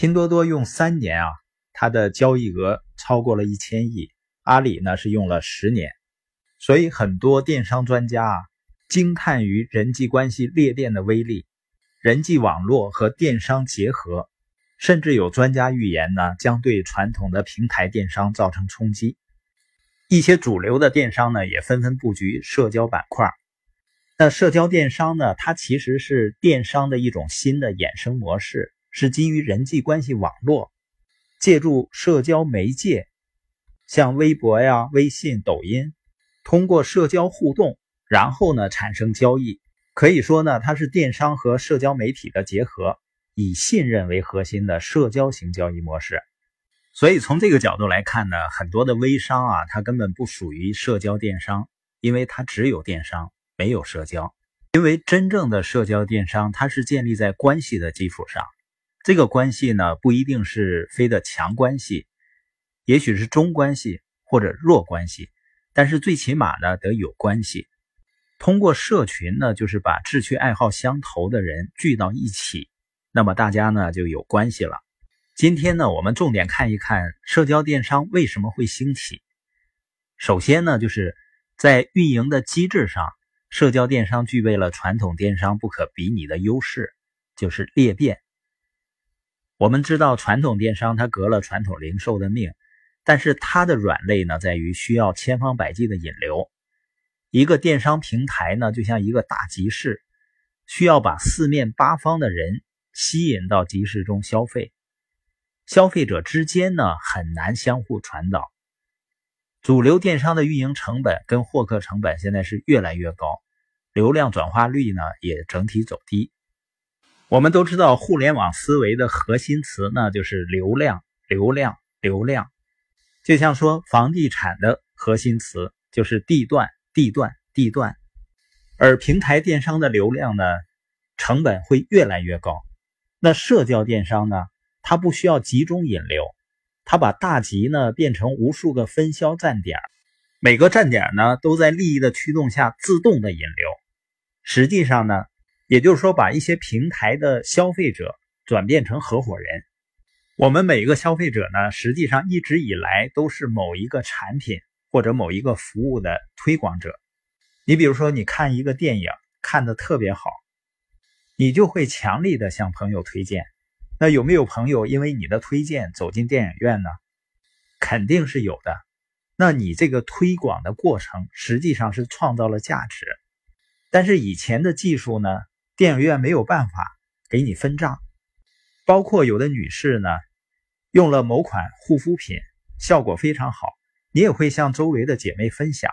拼多多用三年啊，它的交易额超过了一千亿。阿里呢是用了十年，所以很多电商专家啊惊叹于人际关系裂变的威力，人际网络和电商结合，甚至有专家预言呢将对传统的平台电商造成冲击。一些主流的电商呢也纷纷布局社交板块。那社交电商呢，它其实是电商的一种新的衍生模式，是基于人际关系网络，借助社交媒介。像微博呀、微信、抖音，通过社交互动，然后呢产生交易，可以说呢它是电商和社交媒体的结合，以信任为核心的社交型交易模式。所以从这个角度来看呢，很多的微商啊，它根本不属于社交电商，因为它只有电商，没有社交。因为真正的社交电商，它是建立在关系的基础上，这个关系呢不一定是非的强关系。也许是中关系或者弱关系，但是最起码呢得有关系。通过社群呢，就是把志趣爱好相投的人聚到一起，那么大家呢就有关系了。今天呢，我们重点看一看社交电商为什么会兴起。首先呢，就是在运营的机制上，社交电商具备了传统电商不可比拟的优势，就是裂变。我们知道传统电商它革了传统零售的命。但是它的软肋呢，在于需要千方百计的引流。一个电商平台呢，就像一个大集市，需要把四面八方的人吸引到集市中消费。消费者之间呢，很难相互传导。主流电商的运营成本跟获客成本现在是越来越高，流量转化率呢也整体走低。我们都知道，互联网思维的核心词呢，就是流量、流量、流量。就像说房地产的核心词就是地段、地段、地段，而平台电商的流量呢，成本会越来越高。那社交电商呢，它不需要集中引流，它把大集呢变成无数个分销站点，每个站点呢都在利益的驱动下自动的引流。实际上呢，也就是说把一些平台的消费者转变成合伙人。我们每一个消费者呢，实际上一直以来都是某一个产品或者某一个服务的推广者。你比如说，你看一个电影看的特别好，你就会强力的向朋友推荐。那有没有朋友因为你的推荐走进电影院呢？肯定是有的。那你这个推广的过程实际上是创造了价值。但是以前的技术呢，电影院没有办法给你分账，包括有的女士呢。用了某款护肤品，效果非常好，你也会向周围的姐妹分享，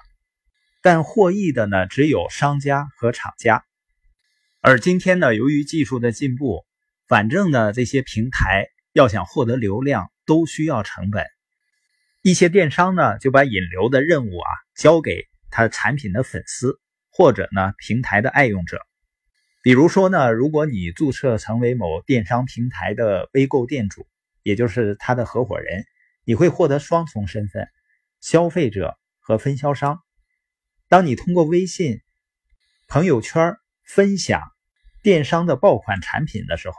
但获益的呢只有商家和厂家。而今天呢，由于技术的进步，反正呢这些平台要想获得流量都需要成本，一些电商呢就把引流的任务啊交给他产品的粉丝或者呢平台的爱用者。比如说呢，如果你注册成为某电商平台的微购店主。也就是他的合伙人，你会获得双重身份：消费者和分销商。当你通过微信朋友圈分享电商的爆款产品的时候，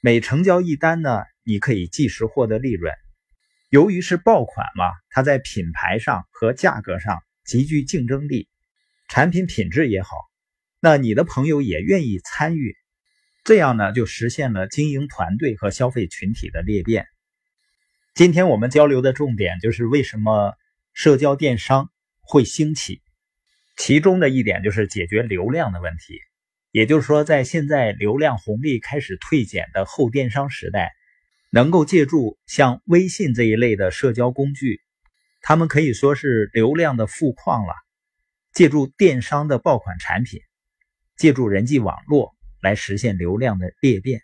每成交一单呢，你可以即时获得利润。由于是爆款嘛，它在品牌上和价格上极具竞争力，产品品质也好，那你的朋友也愿意参与。这样呢，就实现了经营团队和消费群体的裂变。今天我们交流的重点就是为什么社交电商会兴起，其中的一点就是解决流量的问题。也就是说，在现在流量红利开始退减的后电商时代，能够借助像微信这一类的社交工具，他们可以说是流量的富矿了。借助电商的爆款产品，借助人际网络。来实现流量的裂变。